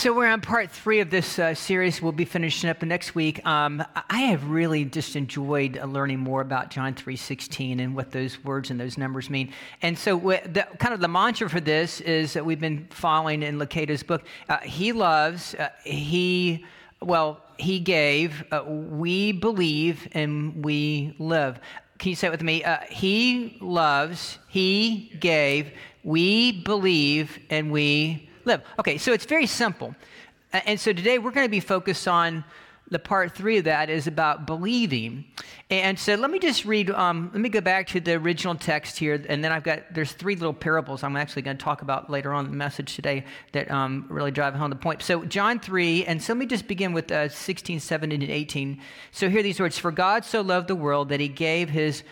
So we're on part three of this uh, series. We'll be finishing up next week. Um, I have really just enjoyed uh, learning more about John three sixteen and what those words and those numbers mean. And so, the, kind of the mantra for this is that we've been following in Lucado's book. Uh, he loves. Uh, he well, he gave. Uh, we believe and we live. Can you say it with me? Uh, he loves. He gave. We believe and we live. Okay, so it's very simple. And so today we're going to be focused on the part three of that is about believing. And so let me just read, um, let me go back to the original text here. And then I've got, there's three little parables I'm actually going to talk about later on in the message today that um, really drive home the point. So John 3, and so let me just begin with uh, 16, 17, and 18. So hear these words For God so loved the world that he gave his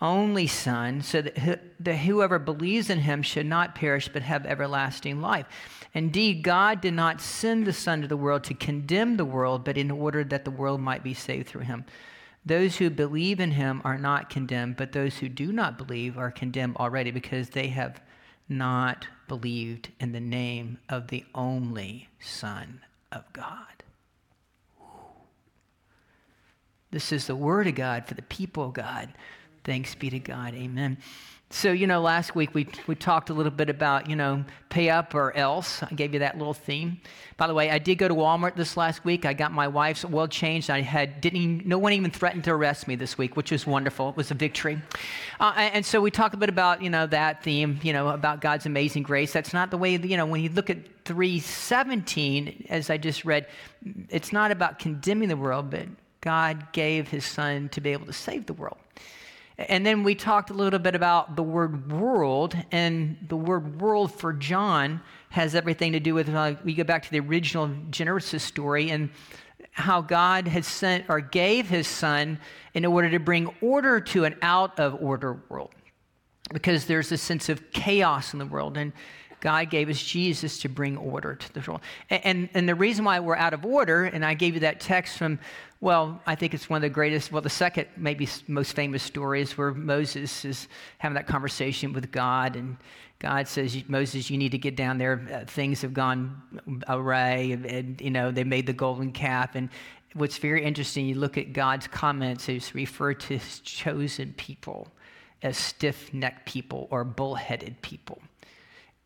only Son, so that, that whoever believes in him should not perish but have everlasting life. Indeed, God did not send the Son to the world to condemn the world, but in order that the world might be saved through him. Those who believe in him are not condemned, but those who do not believe are condemned already because they have not believed in the name of the only Son of God. This is the Word of God for the people of God. Thanks be to God. Amen. So, you know, last week we, we talked a little bit about, you know, pay up or else. I gave you that little theme. By the way, I did go to Walmart this last week. I got my wife's oil changed. I had, didn't no one even threatened to arrest me this week, which was wonderful. It was a victory. Uh, and so we talked a bit about, you know, that theme, you know, about God's amazing grace. That's not the way, you know, when you look at 317, as I just read, it's not about condemning the world, but God gave his son to be able to save the world. And then we talked a little bit about the word world, and the word world for John has everything to do with, uh, we go back to the original Genesis story and how God had sent or gave his son in order to bring order to an out of order world. Because there's a sense of chaos in the world. And God gave us Jesus to bring order to the world. And, and, and, the reason why we're out of order, and I gave you that text from, well, I think it's one of the greatest, well, the second, maybe most famous story is where Moses is having that conversation with God, and God says, Moses, you need to get down there. Uh, things have gone awry, and, and, you know, they made the golden calf. And what's very interesting, you look at God's comments, he's referred to his chosen people as stiff necked people or bullheaded people.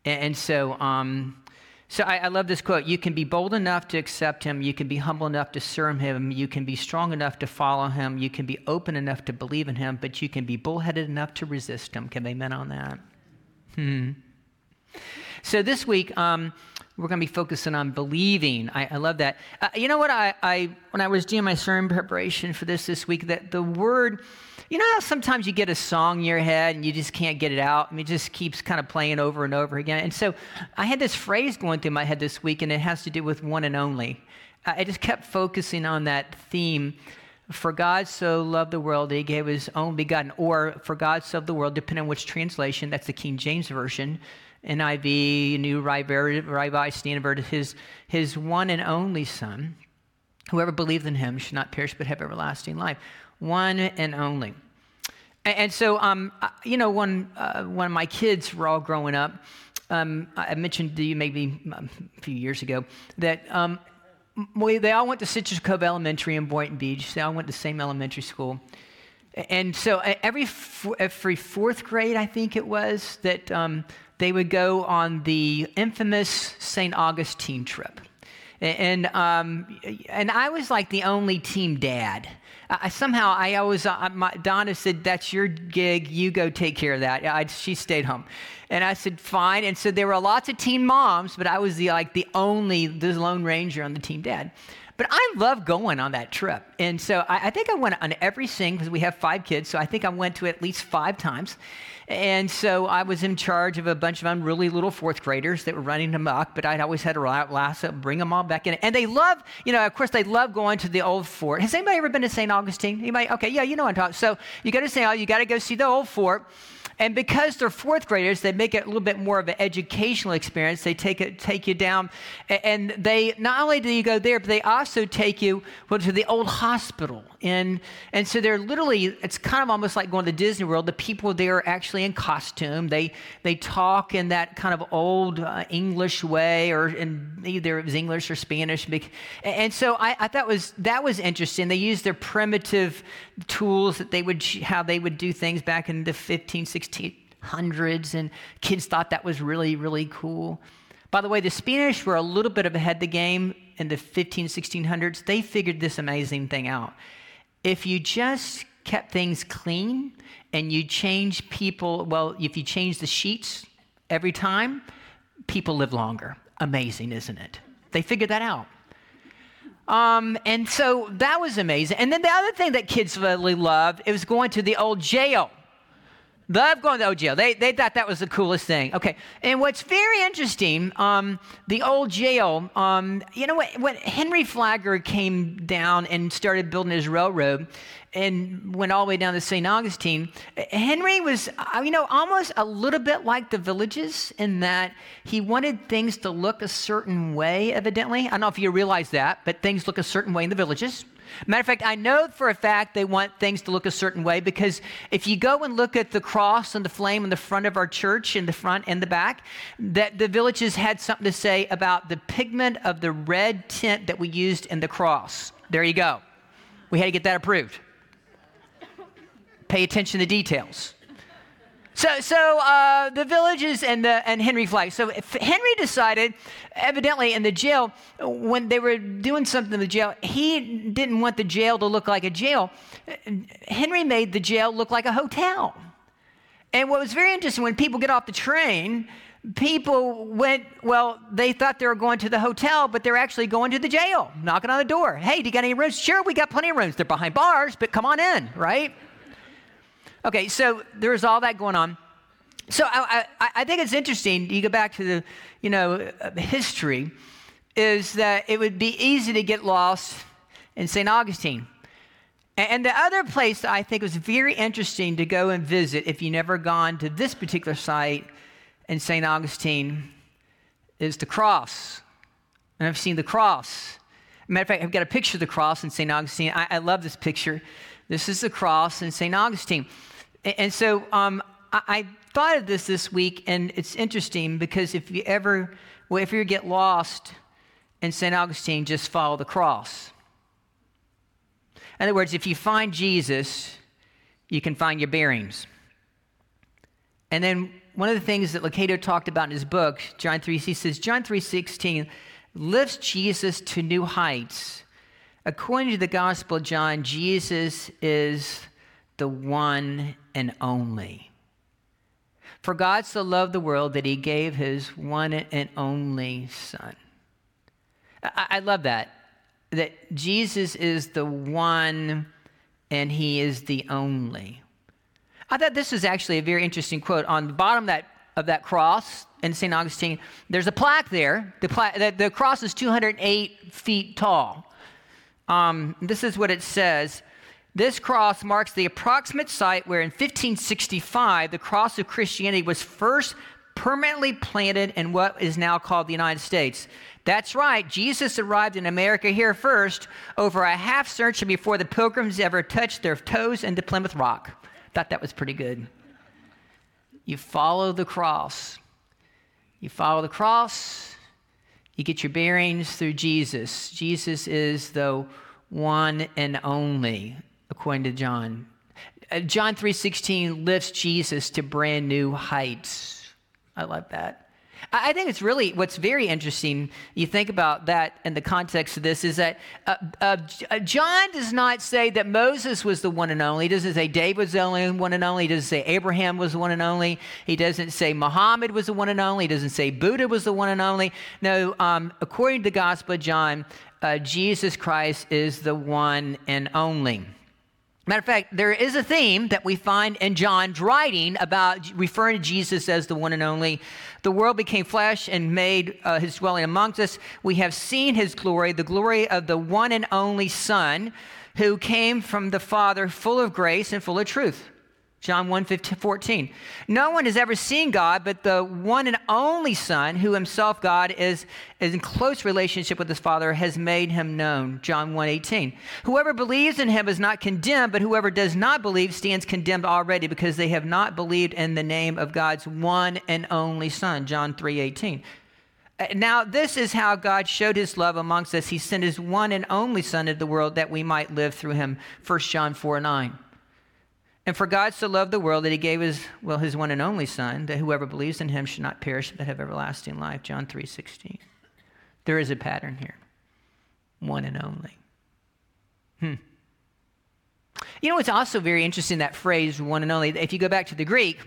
And so, um, so I, I, love this quote. You can be bold enough to accept him. You can be humble enough to serve him. You can be strong enough to follow him. You can be open enough to believe in him, but you can be bullheaded enough to resist him. Can they amen on that? Hmm. So this week, um, we're going to be focusing on believing. I, I love that. Uh, you know what? I, I when I was doing my sermon preparation for this this week, that the word you know how sometimes you get a song in your head and you just can't get it out? Mean, it just keeps kind of playing over and over again. And so I had this phrase going through my head this week, and it has to do with one and only. I just kept focusing on that theme. For God so loved the world that he gave his only begotten, or for God so loved the world, depending on which translation, that's the King James Version. NIV, New Revised Standard, his, his one and only Son. Whoever believes in him should not perish but have everlasting life one and only. And so, um, you know, when, uh, when my kids were all growing up, um, I mentioned to you maybe um, a few years ago that um, we, they all went to Citrus Cove Elementary in Boynton Beach. They all went to the same elementary school. And so every, every fourth grade, I think it was, that um, they would go on the infamous St. Augustine trip. And, um, and I was like the only team dad. I, somehow I always, uh, my, Donna said, That's your gig. You go take care of that. I, she stayed home. And I said, Fine. And so there were lots of teen moms, but I was the, like the only, the Lone Ranger on the team dad. But I love going on that trip. And so I, I think I went on every sing because we have five kids. So I think I went to at least five times. And so I was in charge of a bunch of unruly little fourth graders that were running amok, but I'd always had to lasso, bring them all back in. And they love, you know, of course, they love going to the old fort. Has anybody ever been to St. Augustine? Anybody? Okay, yeah, you know what I'm talking. So you go to St. you got to go see the old fort. And because they're fourth graders, they make it a little bit more of an educational experience. They take it, take you down, and they not only do you go there, but they also take you well, to the old hospital. And and so they're literally, it's kind of almost like going to Disney World. The people there are actually in costume. They they talk in that kind of old uh, English way, or in either it was English or Spanish. And so I, I thought was that was interesting. They use their primitive tools that they would how they would do things back in the 15, 1600s, and kids thought that was really, really cool. By the way, the Spanish were a little bit of ahead of the game in the 15, 1600s. They figured this amazing thing out. If you just kept things clean and you change people, well, if you change the sheets every time, people live longer. Amazing, isn't it? They figured that out. Um, and so that was amazing. And then the other thing that kids really loved, it was going to the old jail. Love going to old jail. They, they thought that was the coolest thing. Okay. And what's very interesting, um, the old jail, um, you know, when Henry Flagler came down and started building his railroad, and went all the way down to St. Augustine. Henry was, uh, you know, almost a little bit like the villages in that he wanted things to look a certain way, evidently. I don't know if you realize that, but things look a certain way in the villages. Matter of fact, I know for a fact they want things to look a certain way because if you go and look at the cross and the flame in the front of our church, in the front and the back, that the villages had something to say about the pigment of the red tint that we used in the cross. There you go. We had to get that approved pay attention to details. So, so uh, the villages and, the, and Henry Flag. So Henry decided, evidently in the jail, when they were doing something in the jail, he didn't want the jail to look like a jail. Henry made the jail look like a hotel. And what was very interesting, when people get off the train, people went, well, they thought they were going to the hotel, but they're actually going to the jail, knocking on the door. Hey, do you got any rooms? Sure, we got plenty of rooms. They're behind bars, but come on in, right? Okay, so there's all that going on. So I, I, I, think it's interesting. You go back to the, you know, uh, history, is that it would be easy to get lost in St. Augustine. And the other place that I think was very interesting to go and visit, if you've never gone to this particular site in St. Augustine, is the cross. And I've seen the cross. Matter of fact, I've got a picture of the cross in St. Augustine. I, I love this picture. This is the cross in St. Augustine. And so um, I, thought of this this week, and it's interesting because if you ever, well, if you get lost in St. Augustine, just follow the cross. In other words, if you find Jesus, you can find your bearings. And then one of the things that Lucado talked about in his book, John 3, he says, John 3.16 lifts Jesus to new heights. According to the Gospel of John, Jesus is the one and only. For God so loved the world that he gave his one and only Son. I, I love that. That Jesus is the one and he is the only. I thought this was actually a very interesting quote. On the bottom of that, of that cross in St. Augustine, there's a plaque there. The, pla- the, the cross is 208 feet tall. Um, this is what it says this cross marks the approximate site where in 1565 the cross of Christianity was first permanently planted in what is now called the United States. That's right, Jesus arrived in America here first, over a half century before the pilgrims ever touched their toes into Plymouth Rock. Thought that was pretty good. You follow the cross. You follow the cross, you get your bearings through Jesus. Jesus is the one and only according to John. Uh, John 3:16 lifts Jesus to brand new heights. I love that. I think it's really what's very interesting. You think about that in the context of this is that uh, uh, uh, John does not say that Moses was the one and only. He doesn't say David was the only one and only. He doesn't say Abraham was the one and only. He doesn't say Muhammad was the one and only. He doesn't say Buddha was the one and only. No, um, according to the Gospel of John, uh, Jesus Christ is the one and only. Matter of fact, there is a theme that we find in John's writing about referring to Jesus as the one and only. The world became flesh and made uh, his dwelling amongst us. We have seen his glory, the glory of the one and only Son who came from the Father, full of grace and full of truth. John 1 15, 14. No one has ever seen God, but the one and only Son, who himself God is, is in close relationship with his Father, has made him known. John 1 18. Whoever believes in him is not condemned, but whoever does not believe stands condemned already because they have not believed in the name of God's one and only Son. John 3 18. Uh, now, this is how God showed his love amongst us. He sent his one and only Son into the world that we might live through him. 1 John 4 9. And for God so loved the world that he gave his, well, his one and only Son, that whoever believes in him should not perish but have everlasting life. John 3 16. There is a pattern here one and only. Hmm. You know it's also very interesting, that phrase, one and only? If you go back to the Greek,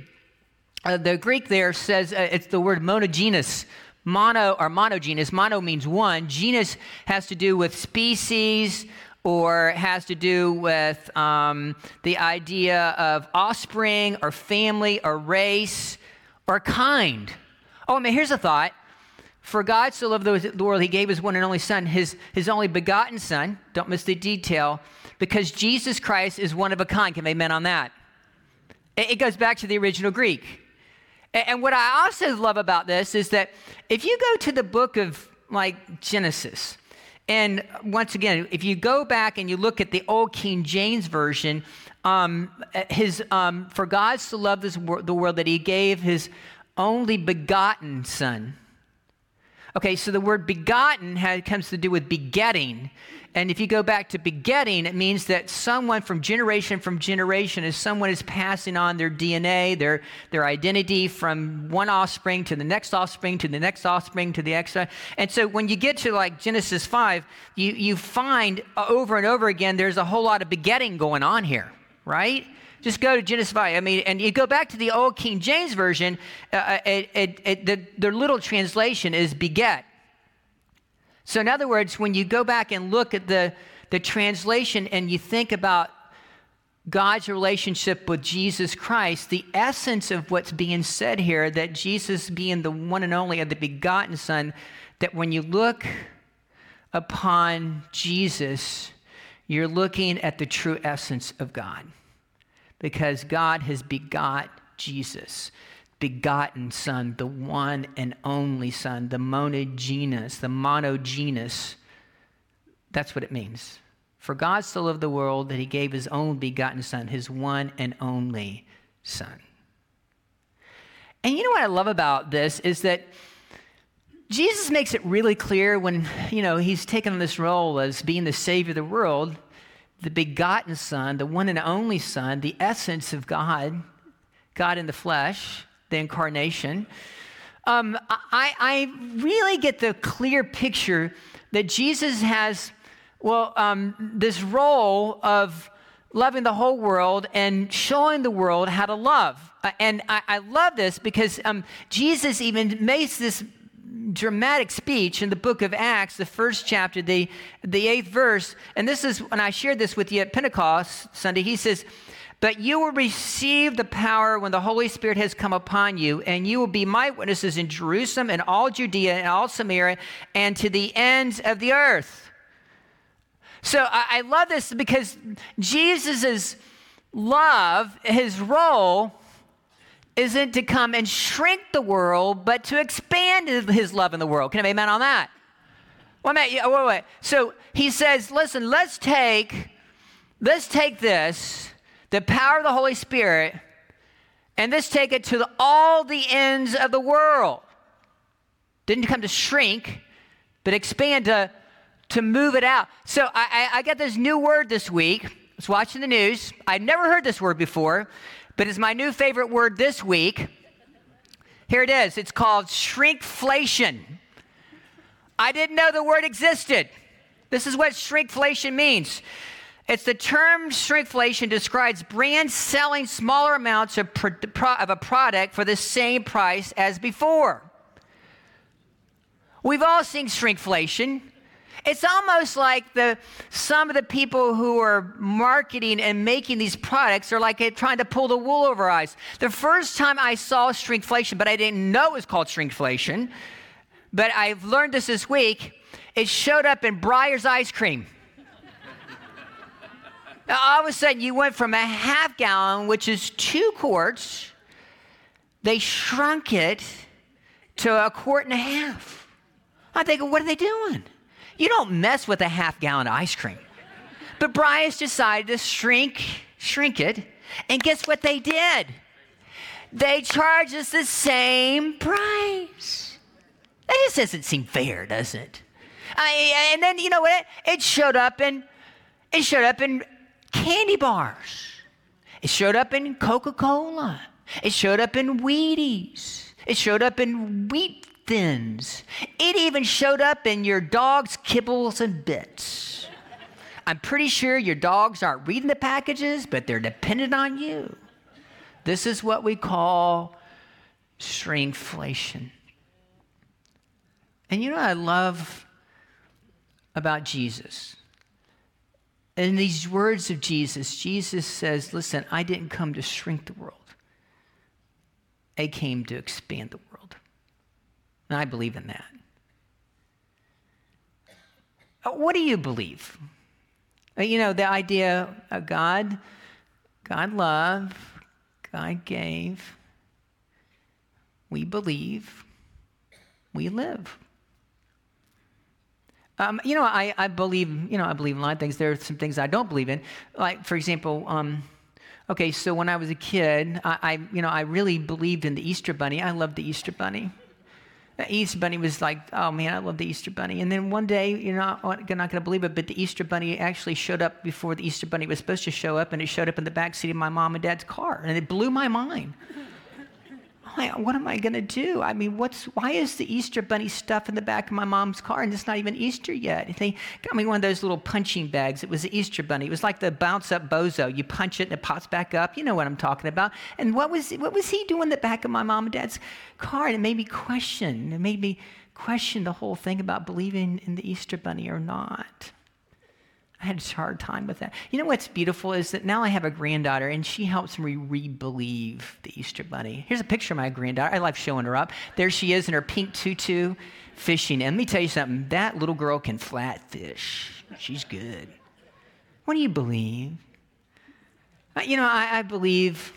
uh, the Greek there says uh, it's the word monogenes. Mono or monogenes. Mono means one. Genus has to do with species, or has to do with um, the idea of offspring or family or race or kind. Oh, I mean, here's a thought. For God so loved the world, he gave his one and only Son, his, his only begotten Son. Don't miss the detail, because Jesus Christ is one of a kind. Can amen on that? It, it goes back to the original Greek. And, and what I also love about this is that if you go to the book of like Genesis, and once again, if you go back and you look at the old King James Version, um, his, um, for God so loved this wor- the world that he gave his only begotten son. Okay, so the word begotten comes to do with begetting. And if you go back to begetting, it means that someone from generation from generation is someone is passing on their DNA, their, their identity from one offspring to the next offspring to the next offspring to the next. And so when you get to like Genesis 5, you, you find over and over again there's a whole lot of begetting going on here, right? Just go to Genesis 5. I mean, and you go back to the old King James Version, uh, uh it, it, it, the, the little translation is beget. So, in other words, when you go back and look at the, the translation and you think about God's relationship with Jesus Christ, the essence of what's being said here, that Jesus being the one and only of the begotten Son, that when you look upon Jesus, you're looking at the true essence of God. Because God has begot Jesus begotten Son, the one and only Son, the monogenes, the monogenes. That's what it means. For God so loved the world that he gave his own begotten Son, his one and only Son. And you know what I love about this is that Jesus makes it really clear when, you know, he's taken on this role as being the Savior of the world, the begotten Son, the one and only Son, the essence of God, God in the flesh the incarnation, um, I, I, really get the clear picture that Jesus has, well, um, this role of loving the whole world and showing the world how to love. Uh, and I, I, love this because um, Jesus even makes this dramatic speech in the book of Acts, the first chapter, the, the eighth verse. And this is, when I shared this with you at Pentecost Sunday, he says, but you will receive the power when the Holy Spirit has come upon you, and you will be my witnesses in Jerusalem and all Judea and all Samaria and to the ends of the earth. So I, I love this because Jesus' love, his role, isn't to come and shrink the world, but to expand his love in the world. Can I amen on that? Wait, wait, oh, wait, wait. So he says, listen, let's take, let's take this the power of the Holy Spirit, and this take it to the, all the ends of the world. Didn't come to shrink, but expand to, to move it out. So I, I, I got this new word this week. I was watching the news. I'd never heard this word before, but it's my new favorite word this week. Here it is. It's called shrinkflation. I didn't know the word existed. This is what shrinkflation means. It's the term shrinkflation describes brands selling smaller amounts of, pro- of a product for the same price as before. We've all seen shrinkflation. It's almost like the, some of the people who are marketing and making these products are like eh, trying to pull the wool over eyes. The first time I saw shrinkflation, but I didn't know it was called shrinkflation, but I've learned this this week, it showed up in Breyers ice cream. All of a sudden, you went from a half gallon, which is two quarts, they shrunk it to a quart and a half. I think, what are they doing? You don't mess with a half gallon of ice cream. But Breyers decided to shrink, shrink it, and guess what they did? They charged us the same price. That just doesn't seem fair, does it? I, and then you know what? It showed up in it showed up in candy bars. It showed up in Coca-Cola. It showed up in Wheaties. It showed up in wheat thins. It even showed up in your dog's kibbles and bits. I'm pretty sure your dogs aren't reading the packages, but they're dependent on you. This is what we call shrinkflation. And you know what I love about Jesus? In these words of Jesus, Jesus says, Listen, I didn't come to shrink the world, I came to expand the world. And I believe in that. Uh, what do you believe? Uh, you know, the idea of God, God love, God gave, we believe, we live. Um, you know, I, I believe, you know, I believe in a lot of things. There are some things I don't believe in. Like, for example, um, okay, so when I was a kid, I, I, you know, I really believed in the Easter Bunny. I loved the Easter Bunny. The Easter Bunny was like, oh man, I love the Easter Bunny. And then one day, you're not, you're not going to believe it, but the Easter Bunny actually showed up before the Easter Bunny was supposed to show up, and it showed up in the back seat of my mom and dad's car, and it blew my mind what am I going to do? I mean, what's, why is the Easter bunny stuff in the back of my mom's car and it's not even Easter yet? they got me one of those little punching bags. It was the Easter bunny. It was like the bounce up bozo. You punch it and it pops back up. You know what I'm talking about. And what was, what was he doing in the back of my mom and dad's car? And it made me question. It made me question the whole thing about believing in the Easter bunny or not. I had a hard time with that. You know what's beautiful is that now I have a granddaughter and she helps me re-believe the Easter Bunny. Here's a picture of my granddaughter. I love showing her up. There she is in her pink tutu fishing. And let me tell you something. That little girl can flat fish. She's good. What do you believe? Uh, you know, I, I believe,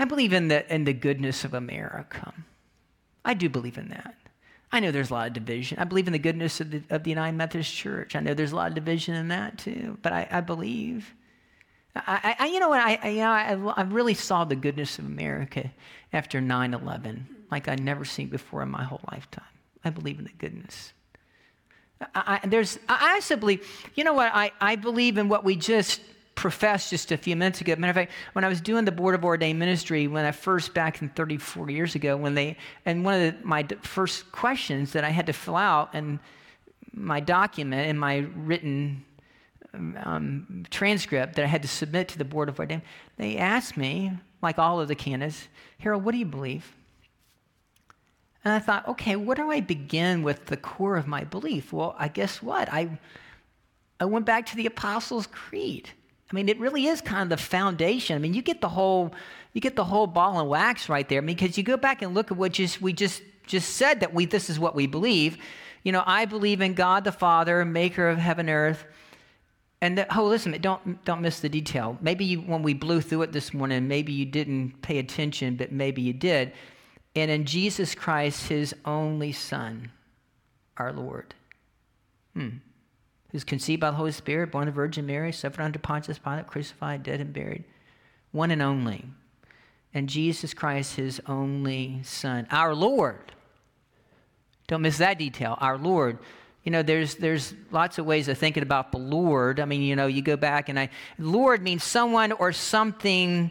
I believe in the in the goodness of America. I do believe in that. I know there's a lot of division. I believe in the goodness of the, of the United Methodist Church. I know there's a lot of division in that too, but I, I believe. I, I, you know what? I, I, you know, I, I really saw the goodness of America after 9 11, like I'd never seen before in my whole lifetime. I believe in the goodness. I, I, there's, I also believe, you know what? I, I believe in what we just professed just a few minutes ago. Matter of fact, when I was doing the Board of Ordained Ministry, when I first, back in 34 years ago, when they, and one of the, my first questions that I had to fill out in my document, in my written um, transcript that I had to submit to the Board of Ordained, they asked me, like all of the candidates, Harold, what do you believe? And I thought, okay, where do I begin with the core of my belief? Well, I guess what? I, I went back to the Apostles' Creed. I mean, it really is kind of the foundation. I mean, you get the whole, you get the whole ball and wax right there. I mean, because you go back and look at what just we just just said that we this is what we believe. You know, I believe in God the Father, Maker of heaven and earth. And that, oh, listen, don't don't miss the detail. Maybe you, when we blew through it this morning, maybe you didn't pay attention, but maybe you did. And in Jesus Christ, His only Son, our Lord. Hmm who's conceived by the Holy Spirit, born of the Virgin Mary, suffered under Pontius Pilate, crucified, dead, and buried. One and only. And Jesus Christ, his only Son, our Lord. Don't miss that detail. Our Lord. You know, there's, there's lots of ways of thinking about the Lord. I mean, you know, you go back and I, Lord means someone or something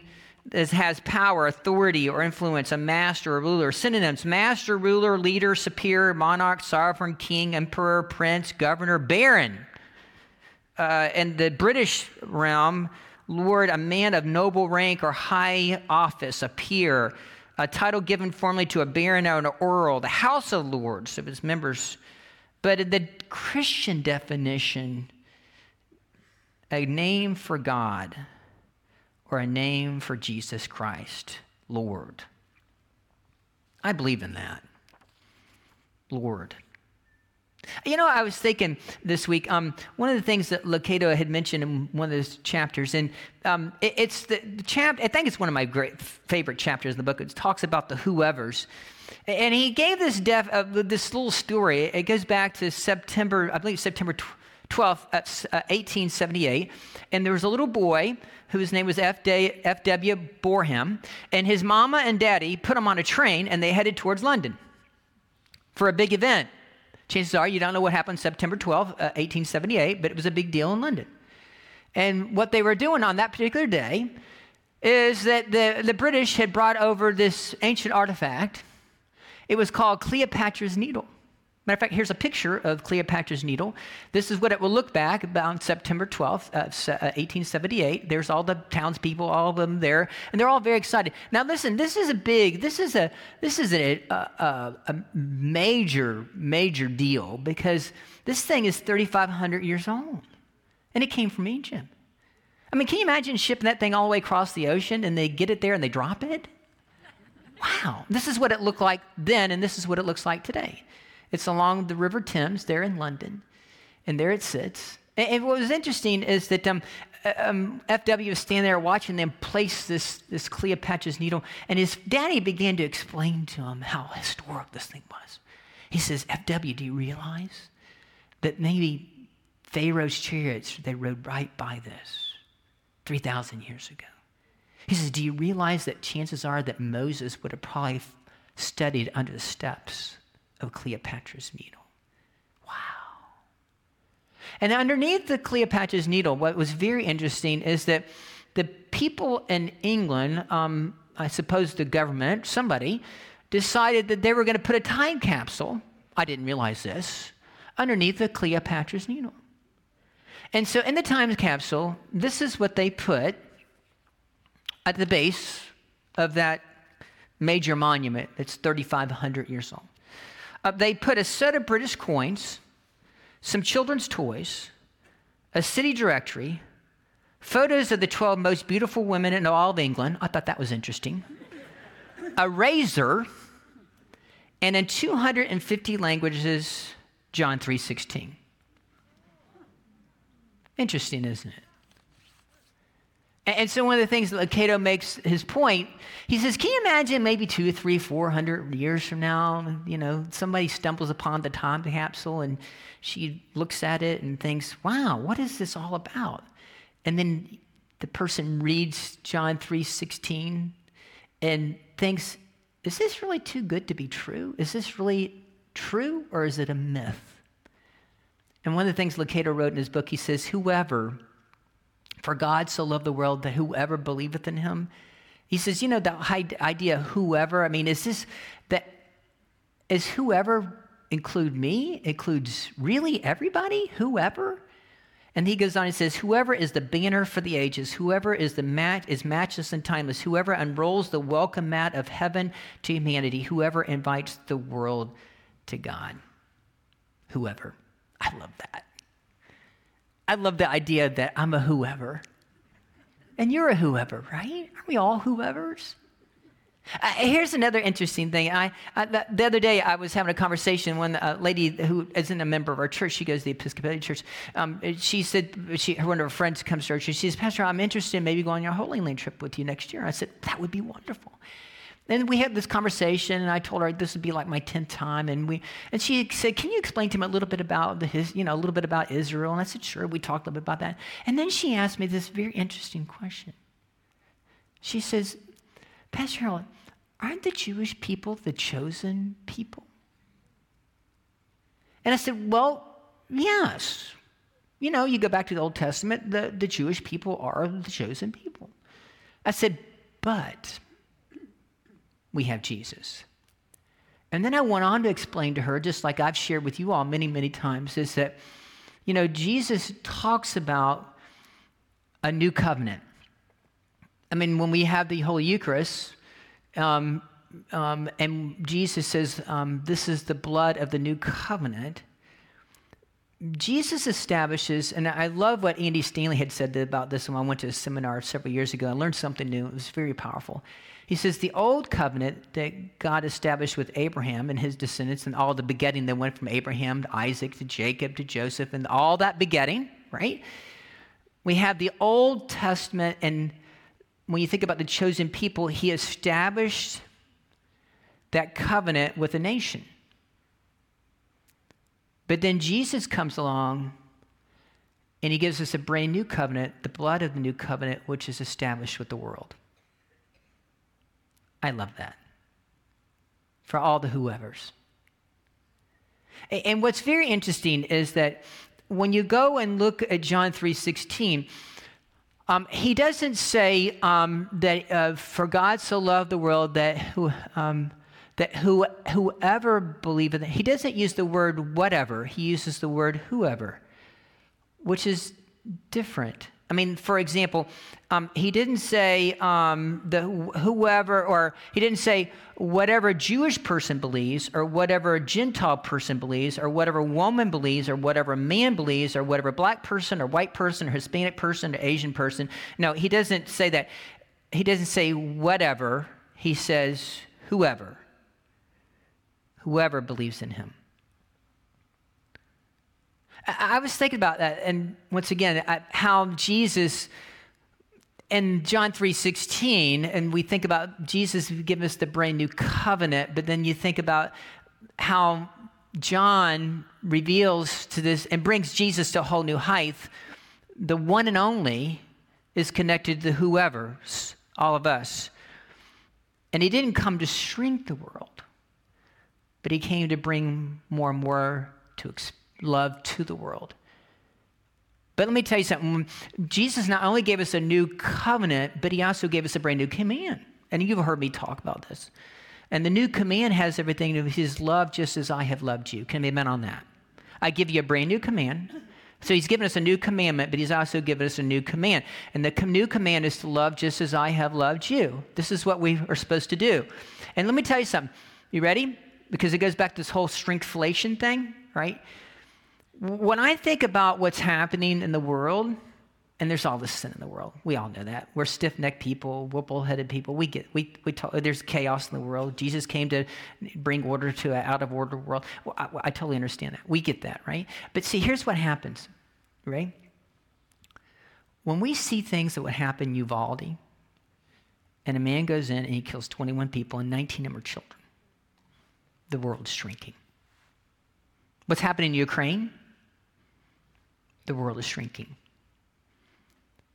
that has power, authority, or influence, a master or ruler. Synonyms master, ruler, leader, superior, monarch, sovereign, king, emperor, prince, governor, baron uh, the British realm, Lord, a man of noble rank or high office, a peer, a title given formally to a baron or an earl, the House of Lords of its members. But the Christian definition, a name for God or a name for Jesus Christ, Lord. I believe in that. Lord. You know, I was thinking this week, um, one of the things that Lucado had mentioned in one of those chapters, and um, it, it's the, the chapter, I think it's one of my great favorite chapters in the book. It talks about the whoever's. And he gave this, def, uh, this little story. It goes back to September, I believe September 12th, uh, 1878. And there was a little boy whose name was F.W. Boreham. And his mama and daddy put him on a train and they headed towards London for a big event. Chances are you don't know what happened September 12, uh, 1878, but it was a big deal in London. And what they were doing on that particular day is that the, the British had brought over this ancient artifact. It was called Cleopatra's Needle. Matter of fact, here's a picture of Cleopatra's Needle. This is what it will look back about September 12th, uh, 1878. Uh, There's all the townspeople, all of them there, and they're all very excited. Now, listen, this is a big, this is a, this is a, a, a major, major deal because this thing is 3,500 years old, and it came from Egypt. I mean, can you imagine shipping that thing all the way across the ocean and they get it there and they drop it? Wow, this is what it looked like then, and this is what it looks like today. It's along the River Thames there in London, and there it sits. And, what was interesting is that um, uh, um, FW was standing there watching them place this, this Cleopatra's needle, and his daddy began to explain to him how historic this thing was. He says, FW, do you realize that maybe Pharaoh's chariots, they rode right by this 3,000 years ago? He says, Do you realize that chances are that Moses would have probably studied under the steps of Cleopatra's needle. Wow. And underneath the Cleopatra's needle, what was very interesting is that the people in England, um, I suppose the government, somebody, decided that they were going to put a time capsule. I didn't realize this underneath the Cleopatra's needle. And so in the time capsule, this is what they put at the base of that major monument that's 3,500 years old uh, they put a set of British coins, some children's toys, a city directory, photos of the 12 most beautiful women in all of England. I thought that was interesting. a razor, and in 250 languages, John 3:16. Interesting, isn't it? And so one of the things that Cato makes his point, he says, can you imagine maybe two, three, four hundred years from now, you know, somebody stumbles upon the time capsule and she looks at it and thinks, wow, what is this all about? And then the person reads John 3:16 and thinks, is this really too good to be true? Is this really true or is it a myth? And one of the things Lucado wrote in his book, he says, whoever for God so loved the world that whoever believeth in him. He says, you know, the idea whoever, I mean, is this that is whoever include me? Includes really everybody? Whoever? And he goes on and says, Whoever is the banner for the ages, whoever is the mat is matchless and timeless, whoever unrolls the welcome mat of heaven to humanity, whoever invites the world to God. Whoever. I love that. I love the idea that I'm a whoever. And you're a whoever, right? Aren't we all whoever's? Uh, here's another interesting thing. I, I, the other day, I was having a conversation. One a lady who isn't a member of our church, she goes to the Episcopalian church. Um, she said, she, one of her friends comes to church. She says, Pastor, I'm interested in maybe going on your Holy Land trip with you next year. I said, that would be wonderful. And we had this conversation, and I told her this would be like my tenth time, and we and she said, "Can you explain to me a little bit about the his, you know, a little bit about Israel?" And I said, "Sure." We talked a little bit about that, and then she asked me this very interesting question. She says, "Pastor Harold, aren't the Jewish people the chosen people?" And I said, "Well, yes. You know, you go back to the Old Testament, the, the Jewish people are the chosen people." I said, "But." We have Jesus. And then I went on to explain to her, just like I've shared with you all many, many times, is that, you know, Jesus talks about a new covenant. I mean, when we have the Holy Eucharist, um, um, and Jesus says, um, This is the blood of the new covenant. Jesus establishes, and I love what Andy Stanley had said about this when I went to a seminar several years ago. I learned something new. It was very powerful. He says the old covenant that God established with Abraham and his descendants and all the begetting that went from Abraham to Isaac to Jacob to Joseph and all that begetting, right? We have the Old Testament, and when you think about the chosen people, he established that covenant with a nation. But then Jesus comes along and he gives us a brand new covenant, the blood of the new covenant, which is established with the world. I love that. For all the whoever's. And what's very interesting is that when you go and look at John 3:16, um, he doesn't say um, that uh, for God so loved the world that who, um, that who, whoever believeth, he doesn't use the word whatever, he uses the word whoever, which is different. I mean, for example, um, he didn't say um, the whoever, or he didn't say whatever Jewish person believes, or whatever Gentile person believes, or whatever woman believes, or whatever man believes, or whatever black person, or white person, or Hispanic person, or Asian person. No, he doesn't say that. He doesn't say whatever. He says whoever whoever believes in him. I was thinking about that, and once again, how Jesus in John 3:16, and we think about Jesus giving us the brand new covenant, but then you think about how John reveals to this and brings Jesus to a whole new height. The one and only is connected to whoever, all of us. And he didn't come to shrink the world but he came to bring more and more to love to the world. But let me tell you something. Jesus not only gave us a new covenant, but he also gave us a brand new command. And you've heard me talk about this. And the new command has everything with his love just as I have loved you. Can we amen on that? I give you a brand new command. So he's given us a new commandment, but he's also given us a new command. And the new command is to love just as I have loved you. This is what we are supposed to do. And let me tell you something. You ready? because it goes back to this whole shrinkflation thing, right? When I think about what's happening in the world, and there's all this sin in the world. We all know that. We're stiff-necked people, whipple-headed people. We get we we there's chaos in the world. Jesus came to bring order to an out-of-order world. Well, I, I totally understand that. We get that, right? But see, here's what happens, right? When we see things that would happen in Uvalde, and a man goes in and he kills 21 people, and 19 of them are children the world's shrinking. What's happening in Ukraine? The world is shrinking.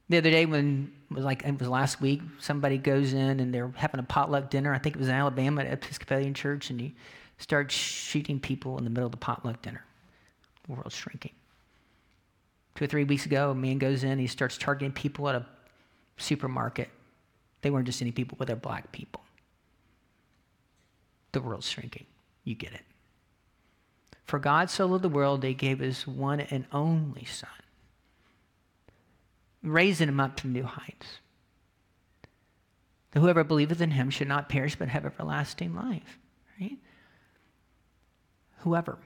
The other day, when like it was last week, somebody goes in and they're having a potluck dinner. I think it was in Alabama at Episcopalian Church, and he starts shooting people in the middle of the potluck dinner. The world's shrinking. Two or three weeks ago, a man goes in, he starts targeting people at a supermarket. They weren't just any people, but they're black people. The world's shrinking. You get it. For God so loved the world, they gave his one and only Son, raising him up to new heights. That whoever believeth in him should not perish but have everlasting life. Right? Whoever.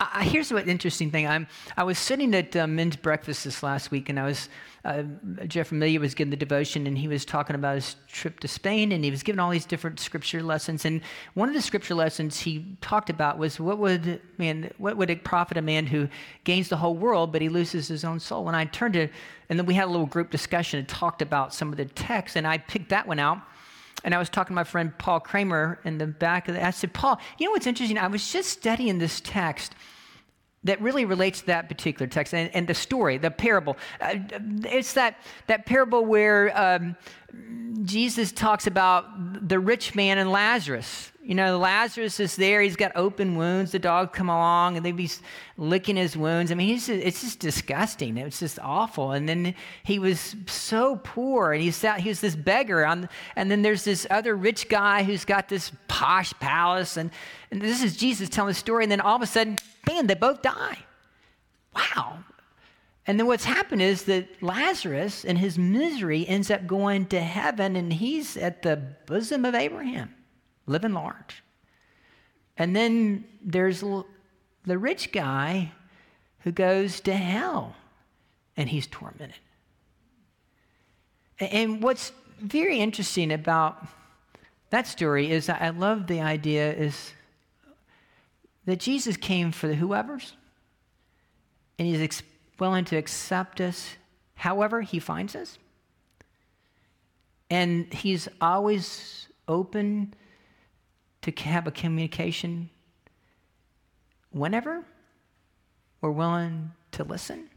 Uh, here's what interesting thing. I'm, I was sitting at uh, men's breakfast this last week, and I was uh, Jeff Amelia was giving the devotion, and he was talking about his trip to Spain, and he was giving all these different scripture lessons. And one of the scripture lessons he talked about was what would man, what would it profit a man who gains the whole world but he loses his own soul? And I turned to, and then we had a little group discussion and talked about some of the texts, and I picked that one out. And I was talking to my friend Paul Kramer in the back of the. I said, Paul, you know what's interesting? I was just studying this text that really relates to that particular text and, and the story, the parable. Uh, it's that, that parable where um, Jesus talks about the rich man and Lazarus. You know, Lazarus is there. He's got open wounds. The dog come along and they be licking his wounds. I mean, just, it's just disgusting. It's just awful. And then he was so poor, and he's out, he was this beggar. On, and then there's this other rich guy who's got this posh palace. And, and this is Jesus telling the story. And then all of a sudden, bam, they both die. Wow. And then what's happened is that Lazarus, in his misery, ends up going to heaven, and he's at the bosom of Abraham living large. And then there's the rich guy who goes to hell and he's tormented. And what's very interesting about that story is I love the idea is that Jesus came for the whoever's and he's ex- willing to accept us however he finds us. And he's always open to have a communication whenever we're willing to listen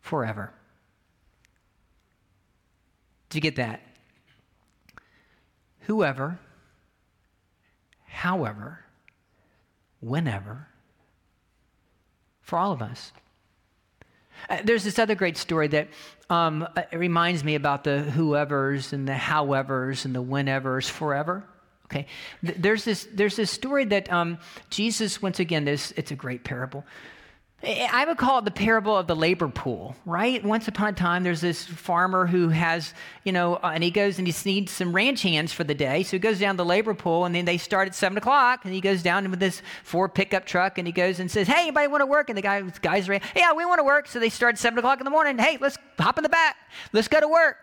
forever. Do you get that? Whoever, however, whenever, for all of us. Uh, there's this other great story that um, it reminds me about the whoever's and the howevers and the whenevers forever. Okay, there's this there's this story that um, Jesus once again this it's a great parable. I would call it the parable of the labor pool, right? Once upon a time, there's this farmer who has, you know, uh, and he goes and he needs some ranch hands for the day. So he goes down the labor pool, and then they start at seven o'clock, and he goes down with this Ford pickup truck, and he goes and says, "Hey, anybody want to work?" And the guy, guys are, "Yeah, we want to work." So they start at seven o'clock in the morning. Hey, let's hop in the back. Let's go to work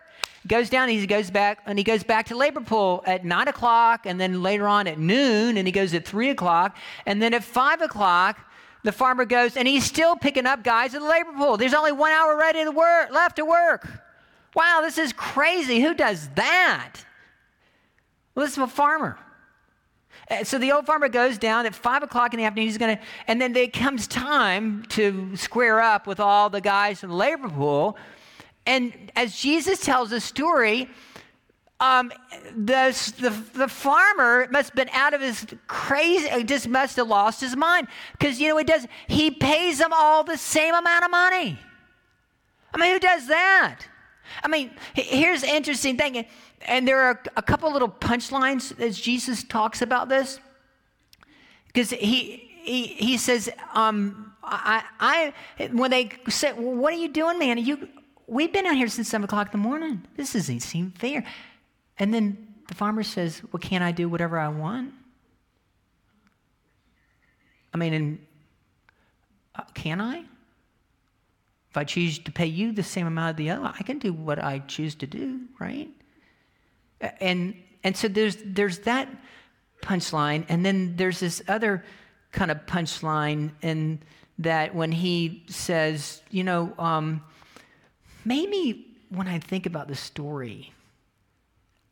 goes down, he goes back, and he goes back to labor pool at nine o'clock, and then later on at noon, and he goes at three o'clock, and then at five o'clock, the farmer goes, and he's still picking up guys in the labor pool. There's only one hour ready to work left to work. Wow, this is crazy. Who does that? Well, this is a farmer. Uh, so the old farmer goes down at five o'clock in the afternoon. He's going to, and then it comes time to square up with all the guys in the labor pool. And as Jesus tells the story, um, the, the, the farmer must have been out of his crazy, just must have lost his mind. Because, you know, he does, he pays them all the same amount of money. I mean, who does that? I mean, here's the interesting thing, and there are a couple little punchlines as Jesus talks about this. Because he, he, he says, um, I, I, when they say, well, what are you doing, man? You, we've been out here since 7 o'clock in the morning. This doesn't seem fair. And then the farmer says, Well, can't I do whatever I want? I mean, and, uh, can I? If I choose to pay you the same amount of the other, I can do what I choose to do, right? And and so there's there's that punchline, and then there's this other kind of punchline, in that when he says, you know, um, maybe when I think about the story,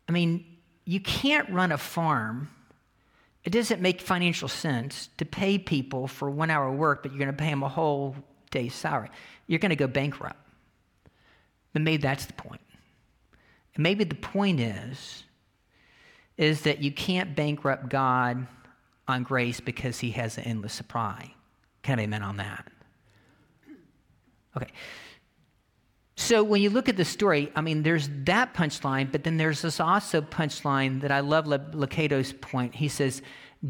I mean, you can't run a farm. It doesn't make financial sense to pay people for one hour work, but you're going to pay them a whole day's salary. You're going to go bankrupt. But maybe that's the point. And maybe the point is, is that you can't bankrupt God on grace because he has an endless supply. Can I amen on that? Okay. So when you look at the story, I mean, there's that punchline, but then there's this also punchline that I love Lucado's point. He says,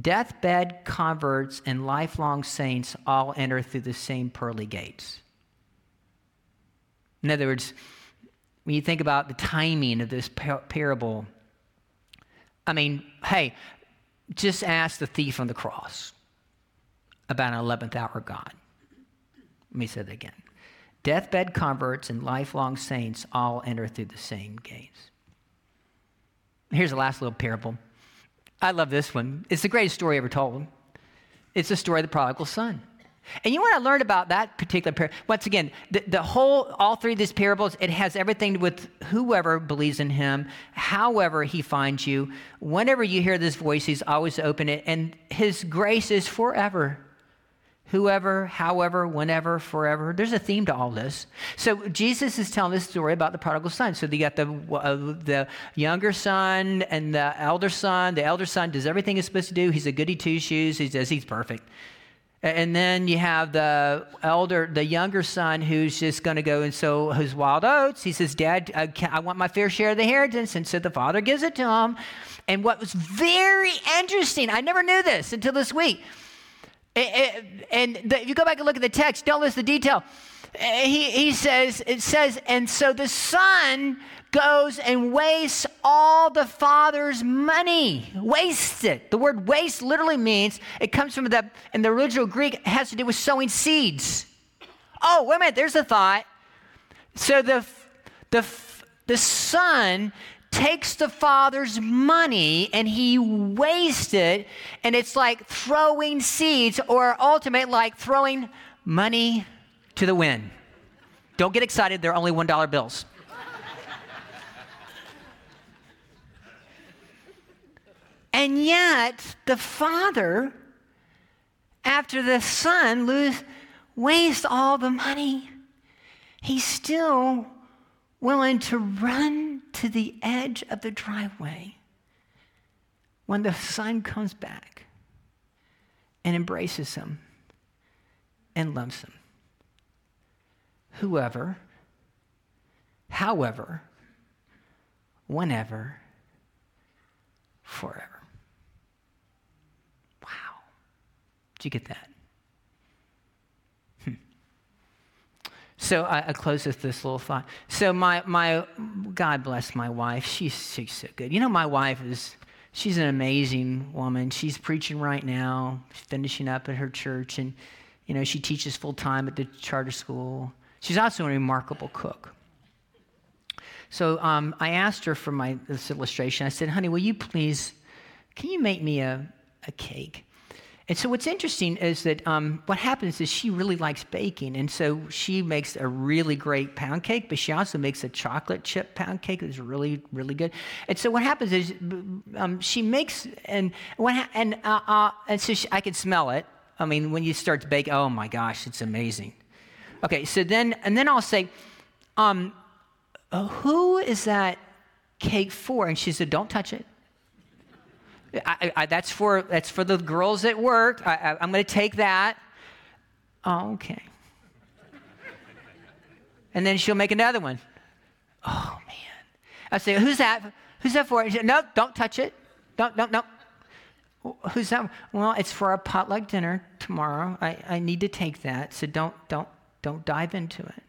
deathbed converts and lifelong saints all enter through the same pearly gates. In other words, when you think about the timing of this par- parable, I mean, hey, just ask the thief on the cross about an 11th hour God. Let me say that again. Deathbed converts and lifelong saints all enter through the same gates. Here's the last little parable. I love this one. It's the greatest story ever told. It's the story of the prodigal son. And you want to learn about that particular parable. Once again, the, the, whole, all three of these parables, it has everything with whoever believes in him, however he finds you. Whenever you hear this voice, he's always open it, and his grace is forever whoever, however, whenever, forever. There's a theme to all this. So Jesus is telling this story about the prodigal son. So you got the uh, the younger son and the elder son. The elder son does everything he's supposed to do. He's a goody two shoes. He says he's perfect. And then you have the elder, the younger son, who's just going to go and sow his wild oats. He says, "Dad, I, I want my fair share of the inheritance," and so the father gives it to him. And what was very interesting, I never knew this until this week and if you go back and look at the text, don't list the detail. Eh, he, he says, it says, and so the son goes and wastes all the father's money. Wastes it. The word waste literally means, it comes from the, in the original Greek, it has to do with sowing seeds. Oh, wait a minute, there's a thought. So the, the, the son takes the father's money and he wastes it, and it's like throwing seeds, or ultimately like throwing money to the wind. Don't get excited, they're only $1 bills. and yet, the father, after the son lose, wastes all the money, he still willing to run to the edge of the driveway when the son comes back and embraces him and loves him. Whoever, however, whenever, forever. Wow. Did you get that? So I, I, close with this little thought. So my, my God bless my wife. She's, she's so good. You know, my wife is, she's an amazing woman. She's preaching right now, finishing up at her church. And, you know, she teaches full time at the charter school. She's also a remarkable cook. So um, I asked her for my this illustration. I said, honey, will you please, can you make me a, a cake? And so what's interesting is that um, what happens is she really likes baking, and so she makes a really great pound cake, but she also makes a chocolate chip pound cake that's really, really good. And so what happens is um, she makes and ha- and uh, uh, and so she, I can smell it. I mean, when you start to bake, oh my gosh, it's amazing. Okay, so then and then I'll say, um, uh, who is that cake for? And she said, don't touch it. I, I, that's, for, that's for the girls at work. I, am going to take that. Oh, okay. and then she'll make another one. Oh, man. I say, who's that? Who's that for? No, don't touch it. Don't, don't, no. Who's that? Well, it's for our potluck dinner tomorrow. I, I need to take that, so don't, don't, don't dive into it.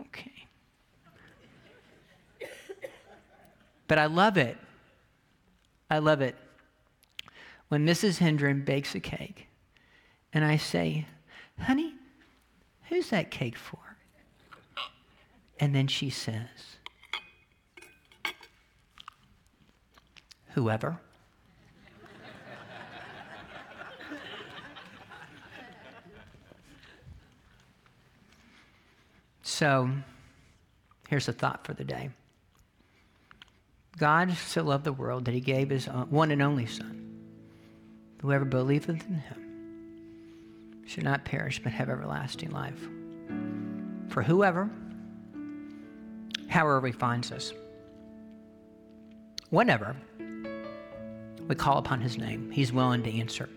Okay. But I love it I love it. When Mrs. Hendren bakes a cake, and I say, honey, who's that cake for? And then she says, whoever. so, here's a thought for the day. God so loved the world that he gave his one and only Son. Whoever believeth in him should not perish but have everlasting life. For whoever, however he finds us, whenever we call upon his name, he's willing to answer.